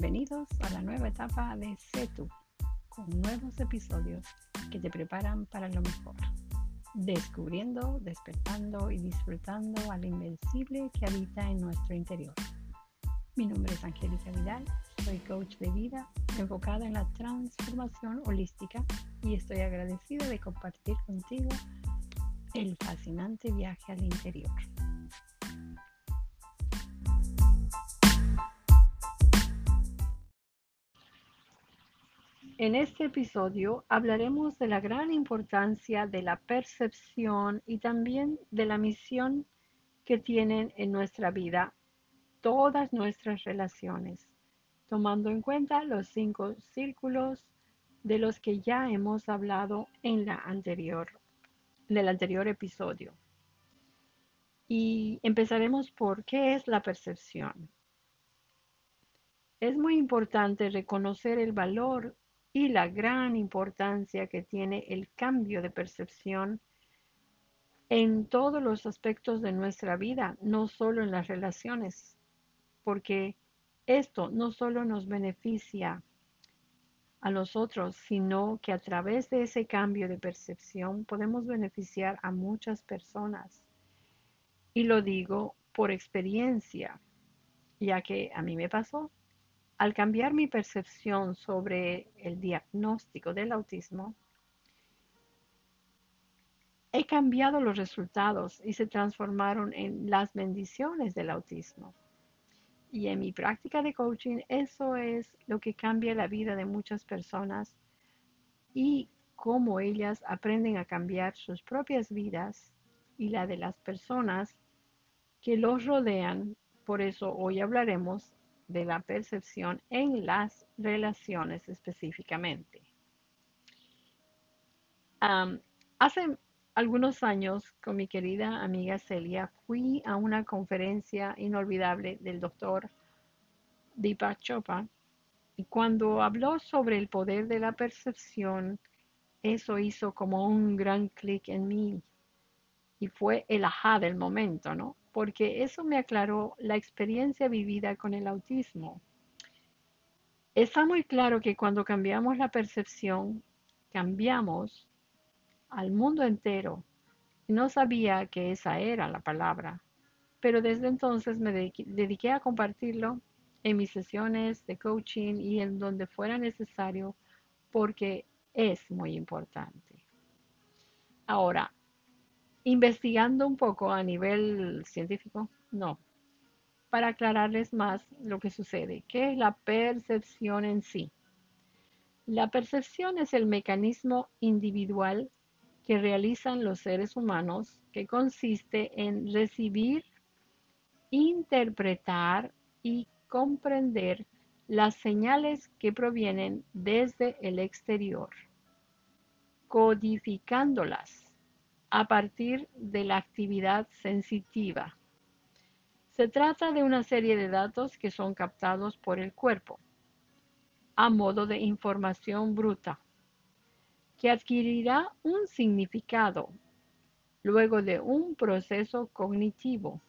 Bienvenidos a la nueva etapa de CETU, con nuevos episodios que te preparan para lo mejor, descubriendo, despertando y disfrutando al invencible que habita en nuestro interior. Mi nombre es Angélica Vidal, soy coach de vida enfocada en la transformación holística y estoy agradecida de compartir contigo el fascinante viaje al interior. En este episodio hablaremos de la gran importancia de la percepción y también de la misión que tienen en nuestra vida todas nuestras relaciones, tomando en cuenta los cinco círculos de los que ya hemos hablado en la anterior, en el anterior episodio. Y empezaremos por qué es la percepción. Es muy importante reconocer el valor y la gran importancia que tiene el cambio de percepción en todos los aspectos de nuestra vida, no solo en las relaciones, porque esto no solo nos beneficia a nosotros, sino que a través de ese cambio de percepción podemos beneficiar a muchas personas. Y lo digo por experiencia, ya que a mí me pasó. Al cambiar mi percepción sobre el diagnóstico del autismo, he cambiado los resultados y se transformaron en las bendiciones del autismo. Y en mi práctica de coaching, eso es lo que cambia la vida de muchas personas y cómo ellas aprenden a cambiar sus propias vidas y la de las personas que los rodean. Por eso hoy hablaremos de la percepción en las relaciones específicamente. hace algunos años, con mi querida amiga Celia, fui a una conferencia inolvidable del doctor Deepak Chopra y cuando habló sobre el poder de la percepción, eso hizo como un gran clic en mí y fue el ajá del momento, ¿no? porque eso me aclaró la experiencia vivida con el autismo. Está muy claro que cuando cambiamos la percepción, cambiamos al mundo entero. No sabía que esa era la palabra, pero desde entonces me dediqué a compartirlo en mis sesiones de coaching y en donde fuera necesario porque es muy importante. Ahora, investigando un poco a nivel científico, no, para aclararles más lo que sucede. ¿Qué es la percepción en sí? La percepción es el mecanismo individual que realizan los seres humanos que consiste en recibir, interpretar y comprender las señales que provienen desde el exterior, codificándolas a partir de la actividad sensitiva. Se trata de una serie de datos que son captados por el cuerpo a modo de información bruta, que adquirirá un significado luego de un proceso cognitivo,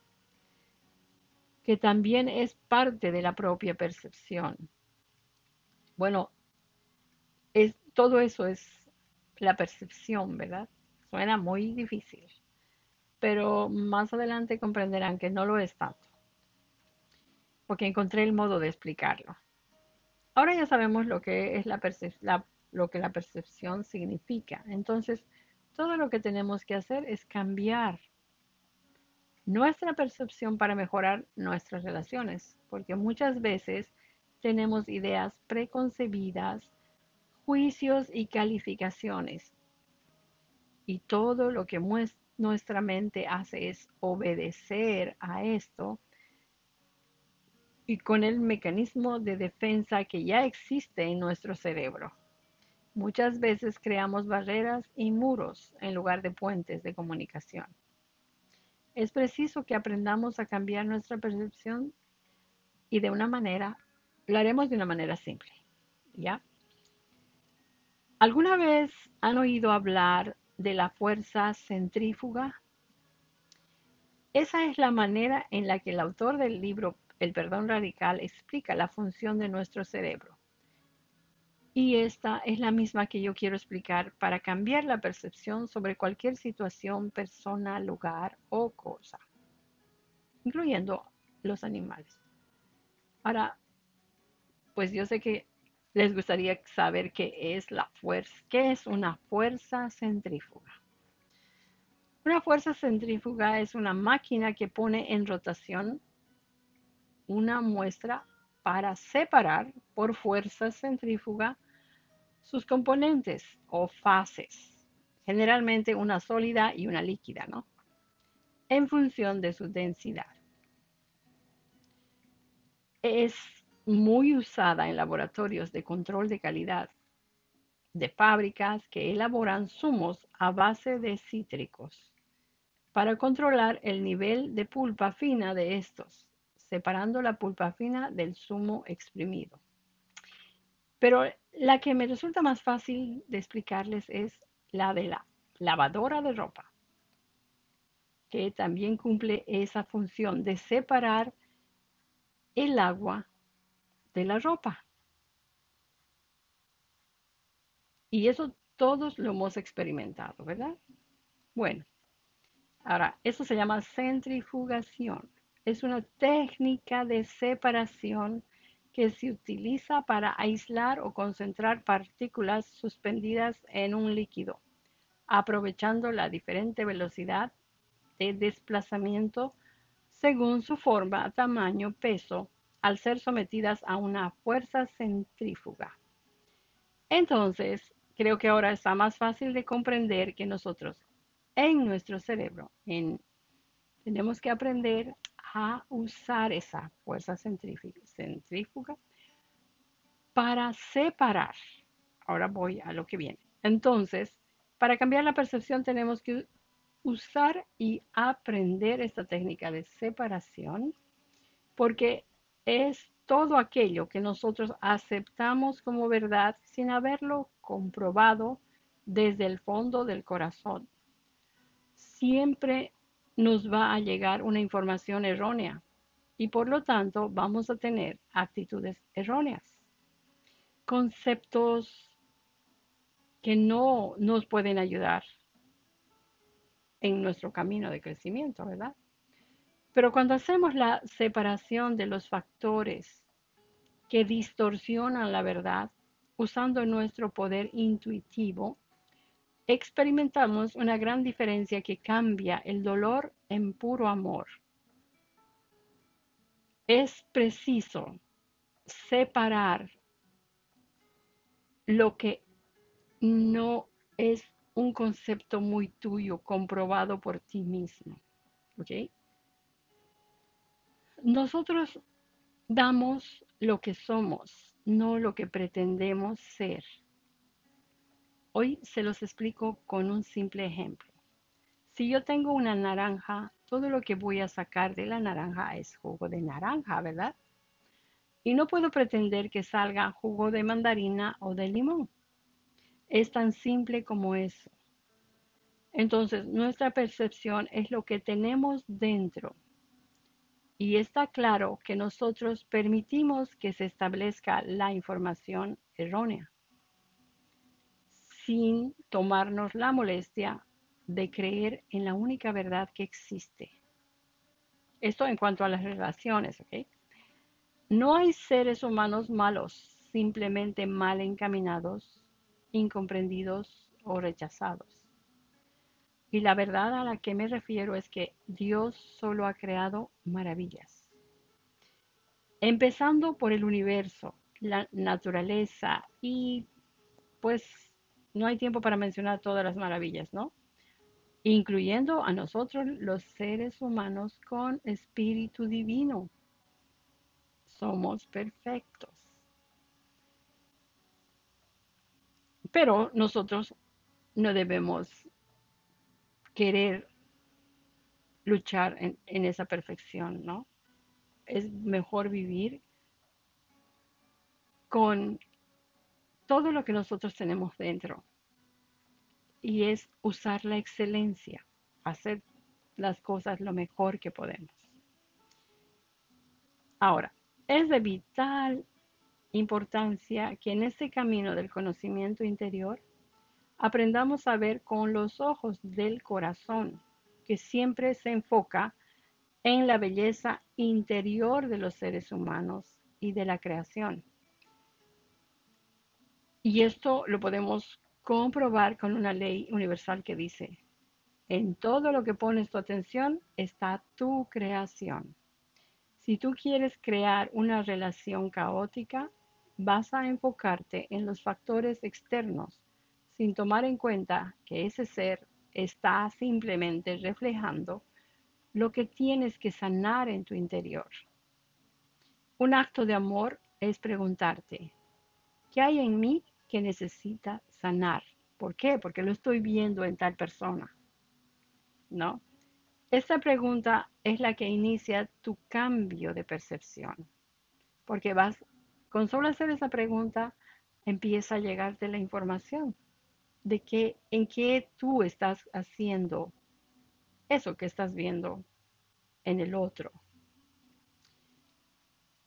que también es parte de la propia percepción. Bueno, es, todo eso es la percepción, ¿verdad? Suena muy difícil, pero más adelante comprenderán que no lo es tanto, porque encontré el modo de explicarlo. Ahora ya sabemos lo que es la, lo que la percepción significa. Entonces, todo lo que tenemos que hacer es cambiar nuestra percepción para mejorar nuestras relaciones, porque muchas veces tenemos ideas preconcebidas, juicios y calificaciones y todo lo que nuestra mente hace es obedecer a esto y con el mecanismo de defensa que ya existe en nuestro cerebro. Muchas veces creamos barreras y muros en lugar de puentes de comunicación. Es preciso que aprendamos a cambiar nuestra percepción y de una manera, lo haremos de una manera simple. ¿Ya? ¿Alguna vez han oído hablar de la fuerza centrífuga. Esa es la manera en la que el autor del libro el perdón radical explica la función de nuestro cerebro. Y esta es la misma que yo quiero explicar para cambiar la percepción sobre cualquier situación, persona, lugar o cosa, incluyendo los animales. Ahora, pues yo sé que les gustaría saber qué es la fuerza, qué es una fuerza centrífuga. Una fuerza centrífuga es una máquina que pone en rotación una muestra para separar por fuerza centrífuga sus componentes o fases, generalmente una sólida y una líquida, ¿no? En función de su densidad. Es muy usada en laboratorios de control de calidad de fábricas que elaboran zumos a base de cítricos para controlar el nivel de pulpa fina de estos separando la pulpa fina del zumo exprimido. Pero la que me resulta más fácil de explicarles es la de la lavadora de ropa, que también cumple esa función de separar el agua de la ropa. Y eso todos lo hemos experimentado, ¿verdad? Bueno, ahora, eso se llama centrifugación es una técnica de separación que se utiliza para aislar o concentrar partículas suspendidas en un líquido, aprovechando la diferente velocidad de desplazamiento según su forma, tamaño, peso, al ser sometidas a una fuerza centrífuga. Entonces, creo que ahora está más fácil de comprender que nosotros en nuestro cerebro tenemos que aprender a usar esa fuerza centrífuga para separar. Ahora voy a lo que viene. Entonces, para cambiar la percepción tenemos que usar y aprender esta técnica de separación porque es todo aquello que nosotros aceptamos como verdad sin haberlo comprobado desde el fondo del corazón. Siempre nos va a llegar una información errónea y por lo tanto vamos a tener actitudes erróneas, conceptos que no nos pueden ayudar en nuestro camino de crecimiento, ¿verdad? Pero cuando hacemos la separación de los factores que distorsionan la verdad, usando nuestro poder intuitivo, experimentamos una gran diferencia que cambia el dolor en puro amor. Es preciso separar lo que no es un concepto muy tuyo comprobado por ti mismo. Nosotros damos lo que somos, no lo que pretendemos ser. Hoy se los explico con un simple ejemplo. Si yo tengo una naranja, todo lo que voy a sacar de la naranja es jugo de naranja, ¿verdad? Y no puedo pretender que salga jugo de mandarina o de limón. Es tan simple como eso. Entonces, nuestra percepción es lo que tenemos dentro. Y está claro que nosotros permitimos que se establezca la información errónea sin tomarnos la molestia de creer en la única verdad que existe. Esto en cuanto a las relaciones, ¿ok? No hay seres humanos malos, simplemente mal encaminados, incomprendidos o rechazados. Y la verdad a la que me refiero es que Dios solo ha creado maravillas. Empezando por el universo, la naturaleza y pues no hay tiempo para mencionar todas las maravillas, ¿no? Incluyendo a nosotros los seres humanos con espíritu divino. Somos perfectos. Pero nosotros no debemos querer luchar en, esa perfección, ¿no? Es mejor vivir con todo lo que nosotros tenemos dentro. Y es usar la excelencia, hacer las cosas lo mejor que podemos. Ahora, es de vital importancia que en este camino del conocimiento interior aprendamos a ver con los ojos del corazón, que siempre se enfoca en la belleza interior de los seres humanos y de la creación. Y esto lo podemos comprobar con una ley universal que dice, en todo lo que pones tu atención está tu creación. Si tú quieres crear una relación caótica, vas a enfocarte en los factores externos sin tomar en cuenta que ese ser está simplemente reflejando lo que tienes que sanar en tu interior. Un acto de amor es preguntarte, ¿qué hay en mí que necesita sanar? ¿Por qué? Porque lo estoy viendo en tal persona. ¿No? Esta pregunta es la que inicia tu cambio de percepción. Porque vas, con solo hacer esa pregunta, empieza a llegarte la información de que en qué tú estás haciendo eso que estás viendo en el otro.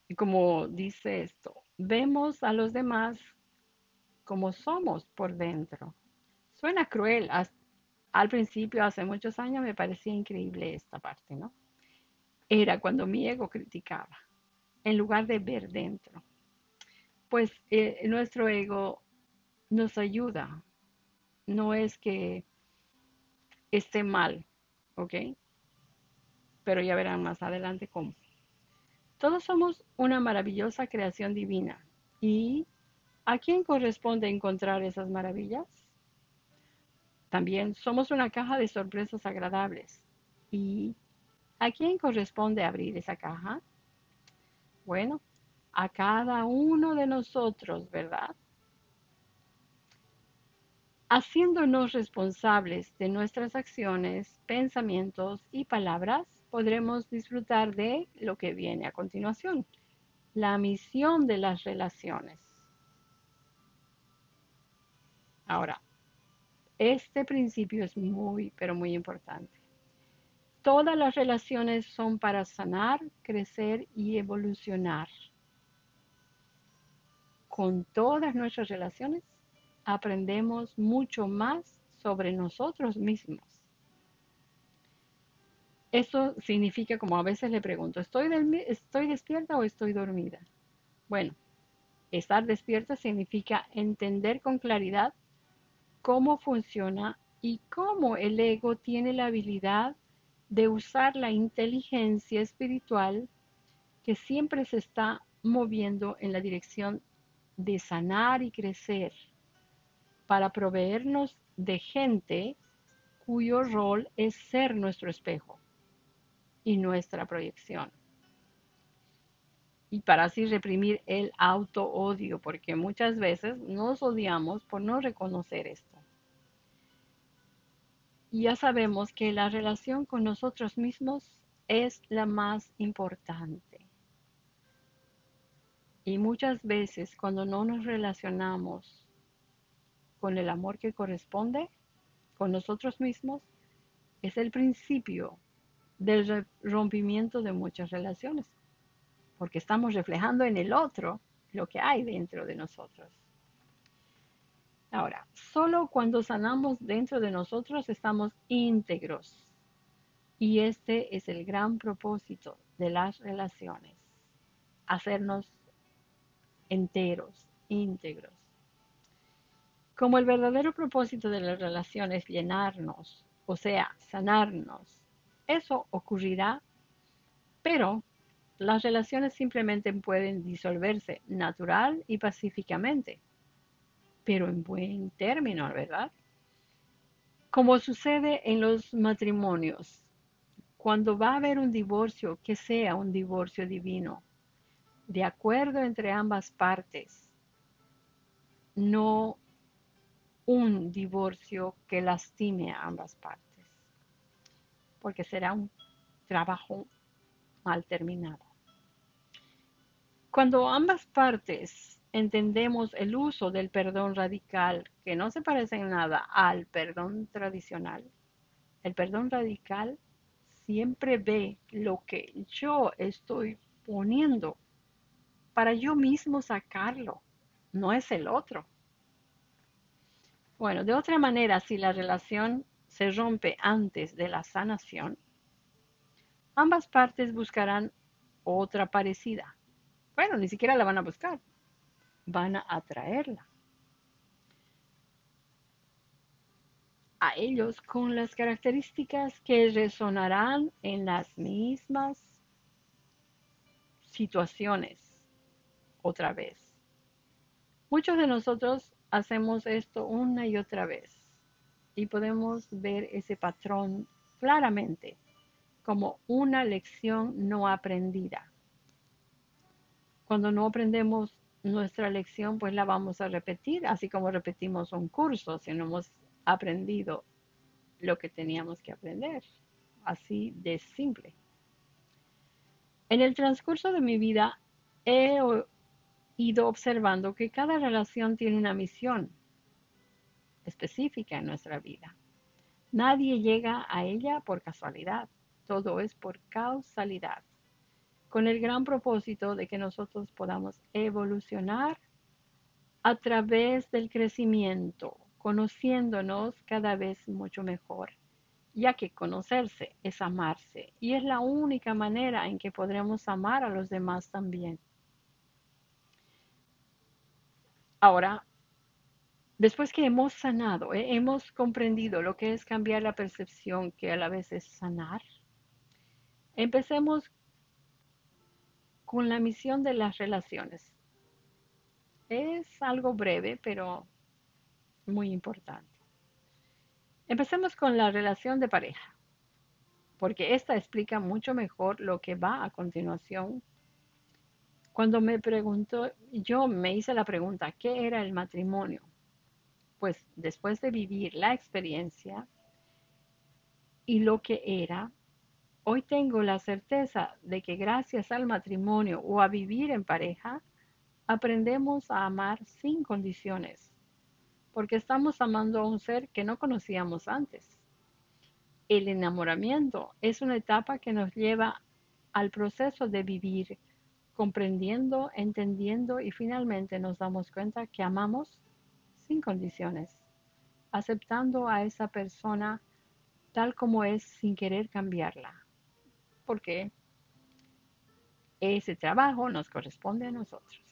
Y como dice esto, vemos a los demás como somos por dentro. Suena cruel. Al principio, hace muchos años, me parecía increíble esta parte, ¿no? Era cuando mi ego criticaba, en lugar de ver dentro. Pues eh, nuestro ego nos ayuda no es que esté mal, ¿ok? Pero ya verán más adelante cómo. Todos somos una maravillosa creación divina. ¿Y a quién corresponde encontrar esas maravillas? También somos una caja de sorpresas agradables. ¿Y a quién corresponde abrir esa caja? Bueno, a cada uno de nosotros, ¿verdad? Haciéndonos responsables de nuestras acciones, pensamientos y palabras, podremos disfrutar de lo que viene a continuación, la misión de las relaciones. Ahora, este principio es muy, pero muy importante. Todas las relaciones son para sanar, crecer y evolucionar. Con todas nuestras relaciones aprendemos mucho más sobre nosotros mismos. Eso significa, como a veces le pregunto, ¿estoy, ¿estoy despierta o estoy dormida? Bueno, estar despierta significa entender con claridad cómo funciona y cómo el ego tiene la habilidad de usar la inteligencia espiritual que siempre se está moviendo en la dirección de sanar y crecer para proveernos de gente cuyo rol es ser nuestro espejo y nuestra proyección. Y para así reprimir el auto-odio, porque muchas veces nos odiamos por no reconocer esto. Y ya sabemos que la relación con nosotros mismos es la más importante. Y muchas veces cuando no nos relacionamos con el amor que corresponde con nosotros mismos, es el principio del rompimiento de muchas relaciones, porque estamos reflejando en el otro lo que hay dentro de nosotros. Ahora, solo cuando sanamos dentro de nosotros estamos íntegros. Y este es el gran propósito de las relaciones, hacernos enteros, íntegros. Como el verdadero propósito de la relación es llenarnos, o sea, sanarnos, eso ocurrirá, pero las relaciones simplemente pueden disolverse natural y pacíficamente, pero en buen término, ¿verdad? Como sucede en los matrimonios, cuando va a haber un divorcio, que sea un divorcio divino, de acuerdo entre ambas partes, no un divorcio que lastime a ambas partes, porque será un trabajo mal terminado. Cuando ambas partes entendemos el uso del perdón radical, que no se parece en nada al perdón tradicional, el perdón radical siempre ve lo que yo estoy poniendo para yo mismo sacarlo, no es el otro. Bueno, de otra manera, si la relación se rompe antes de la sanación, ambas partes buscarán otra parecida. Bueno, ni siquiera la van a buscar, van a atraerla. A ellos con las características que resonarán en las mismas situaciones otra vez. Muchos de nosotros hacemos esto una y otra vez y podemos ver ese patrón claramente como una lección no aprendida. Cuando no aprendemos nuestra lección, pues la vamos a repetir, así como repetimos un curso si no hemos aprendido lo que teníamos que aprender. Así de simple. En el transcurso de mi vida he ido observando que cada relación tiene una misión específica en nuestra vida. Nadie llega a ella por casualidad, todo es por causalidad, con el gran propósito de que nosotros podamos evolucionar a través del crecimiento, conociéndonos cada vez mucho mejor, ya que conocerse es amarse y es la única manera en que podremos amar a los demás también. Ahora, después que hemos sanado, eh, hemos comprendido lo que es cambiar la percepción, que a la vez es sanar, empecemos con la misión de las relaciones. Es algo breve, pero muy importante. Empecemos con la relación de pareja, porque esta explica mucho mejor lo que va a continuación cuando me preguntó, yo me hice la pregunta, ¿qué era el matrimonio? Pues después de vivir la experiencia y lo que era, hoy tengo la certeza de que gracias al matrimonio o a vivir en pareja, aprendemos a amar sin condiciones, porque estamos amando a un ser que no conocíamos antes. El enamoramiento es una etapa que nos lleva al proceso de vivir comprendiendo, entendiendo y finalmente nos damos cuenta que amamos sin condiciones, aceptando a esa persona tal como es sin querer cambiarla, porque ese trabajo nos corresponde a nosotros.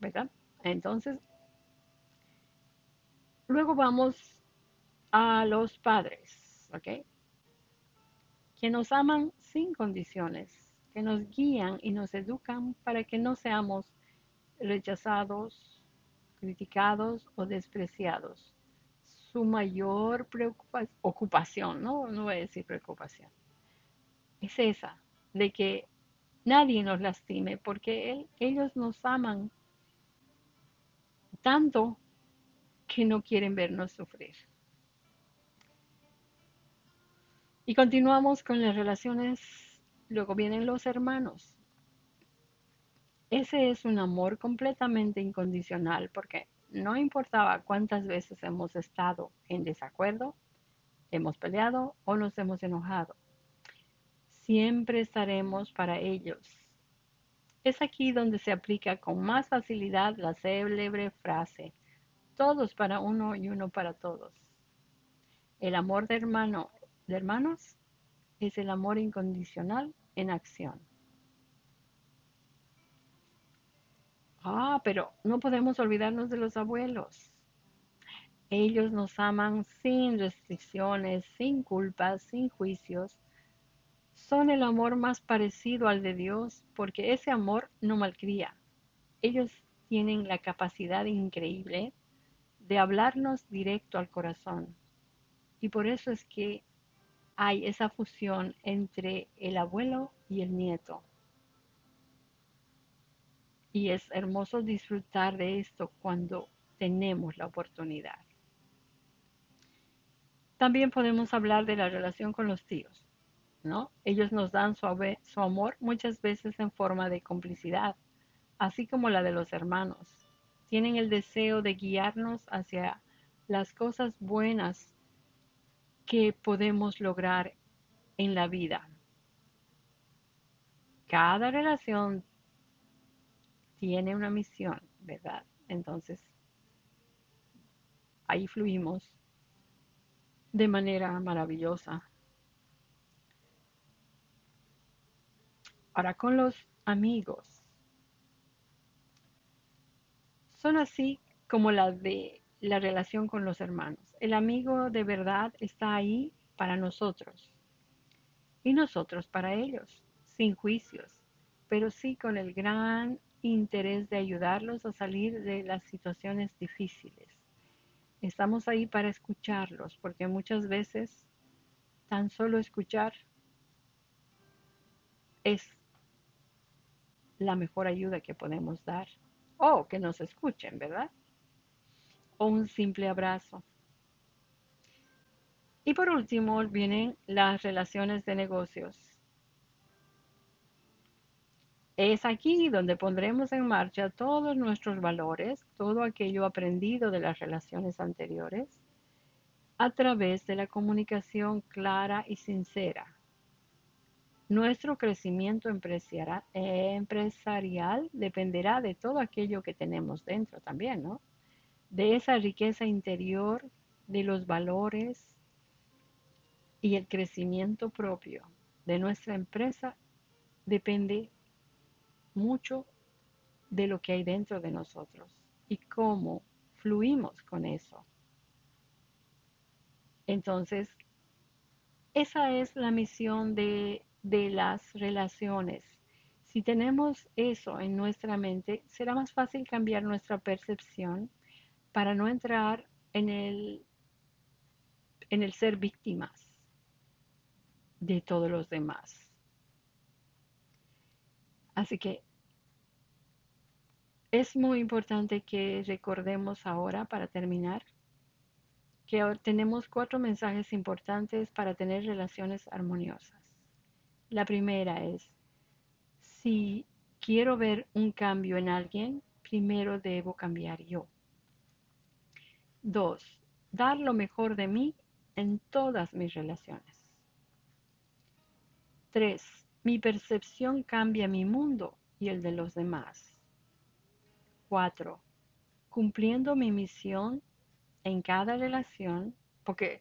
¿Verdad? Entonces, luego vamos a los padres, ¿ok? Que nos aman sin condiciones, que nos guían y nos educan para que no seamos rechazados, criticados o despreciados. Su mayor preocupación, ocupación, ¿no? no voy a decir preocupación, es esa, de que nadie nos lastime, porque ellos nos aman tanto que no quieren vernos sufrir. Y continuamos con las relaciones, luego vienen los hermanos. Ese es un amor completamente incondicional porque no importaba cuántas veces hemos estado en desacuerdo, hemos peleado o nos hemos enojado. Siempre estaremos para ellos. Es aquí donde se aplica con más facilidad la célebre frase, todos para uno y uno para todos. El amor de hermano de hermanos es el amor incondicional en acción. Ah, pero no podemos olvidarnos de los abuelos. Ellos nos aman sin restricciones, sin culpas, sin juicios. Son el amor más parecido al de Dios porque ese amor no malcría. Ellos tienen la capacidad increíble de hablarnos directo al corazón. Y por eso es que hay esa fusión entre el abuelo y el nieto. Y es hermoso disfrutar de esto cuando tenemos la oportunidad. También podemos hablar de la relación con los tíos, ¿no? Ellos nos dan su, su amor muchas veces en forma de complicidad, así como la de los hermanos. Tienen el deseo de guiarnos hacia las cosas buenas que podemos lograr en la vida. cada relación tiene una misión, ¿verdad? Entonces, ahí fluimos de manera maravillosa. Ahora con los amigos. Son así como la de la relación con los hermanos. El amigo de verdad está ahí para nosotros y nosotros para ellos, sin juicios, pero sí con el gran interés de ayudarlos a salir de las situaciones difíciles. Estamos ahí para escucharlos, porque muchas veces tan solo escuchar es la mejor ayuda que podemos dar. O que nos escuchen, ¿verdad? O un simple abrazo. Y por último vienen las relaciones de negocios. Es aquí donde pondremos en marcha todos nuestros valores, todo aquello aprendido de las relaciones anteriores, a través de la comunicación clara y sincera. Nuestro crecimiento empresarial dependerá de todo aquello que tenemos dentro también, ¿no? De esa riqueza interior, de los valores y el crecimiento propio de nuestra empresa depende mucho de lo que hay dentro de nosotros y cómo fluimos con eso. Entonces, esa es la misión de, de las relaciones. Si tenemos eso en nuestra mente, será más fácil cambiar nuestra percepción para no entrar en el, en el ser víctimas de todos los demás. Así que es muy importante que recordemos ahora, para terminar, que tenemos cuatro mensajes importantes para tener relaciones armoniosas. La primera es, si quiero ver un cambio en alguien, primero debo cambiar yo. Dos, dar lo mejor de mí en todas mis relaciones. Tres, mi percepción cambia mi mundo y el de los demás. 4. Cumpliendo mi misión en cada relación, porque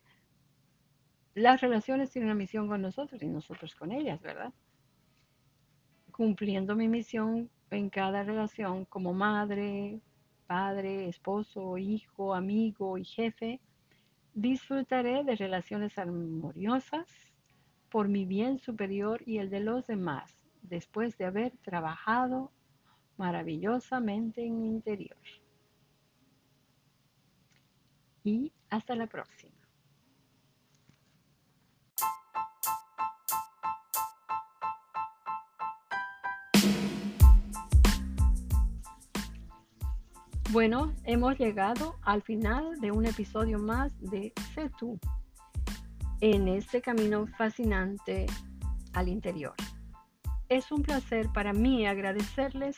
las relaciones tienen una misión con nosotros y nosotros con ellas, ¿verdad? Cumpliendo mi misión en cada relación como madre, padre, esposo, hijo, amigo y jefe, disfrutaré de relaciones armoniosas por mi bien superior y el de los demás, después de haber trabajado maravillosamente en mi interior. Y hasta la próxima. Bueno, hemos llegado al final de un episodio más de Sé en este camino fascinante al interior. Es un placer para mí agradecerles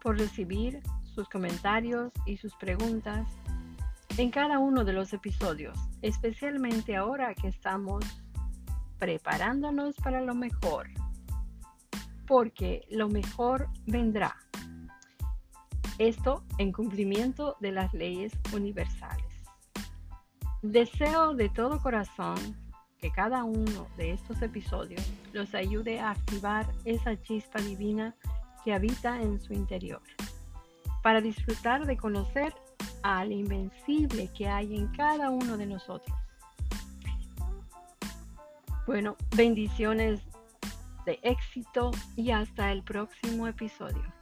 por recibir sus comentarios y sus preguntas en cada uno de los episodios, especialmente ahora que estamos preparándonos para lo mejor, porque lo mejor vendrá. Esto en cumplimiento de las leyes universales. Deseo de todo corazón que cada uno de estos episodios los ayude a activar esa chispa divina que habita en su interior, para disfrutar de conocer al invencible que hay en cada uno de nosotros. Bueno, bendiciones de éxito y hasta el próximo episodio.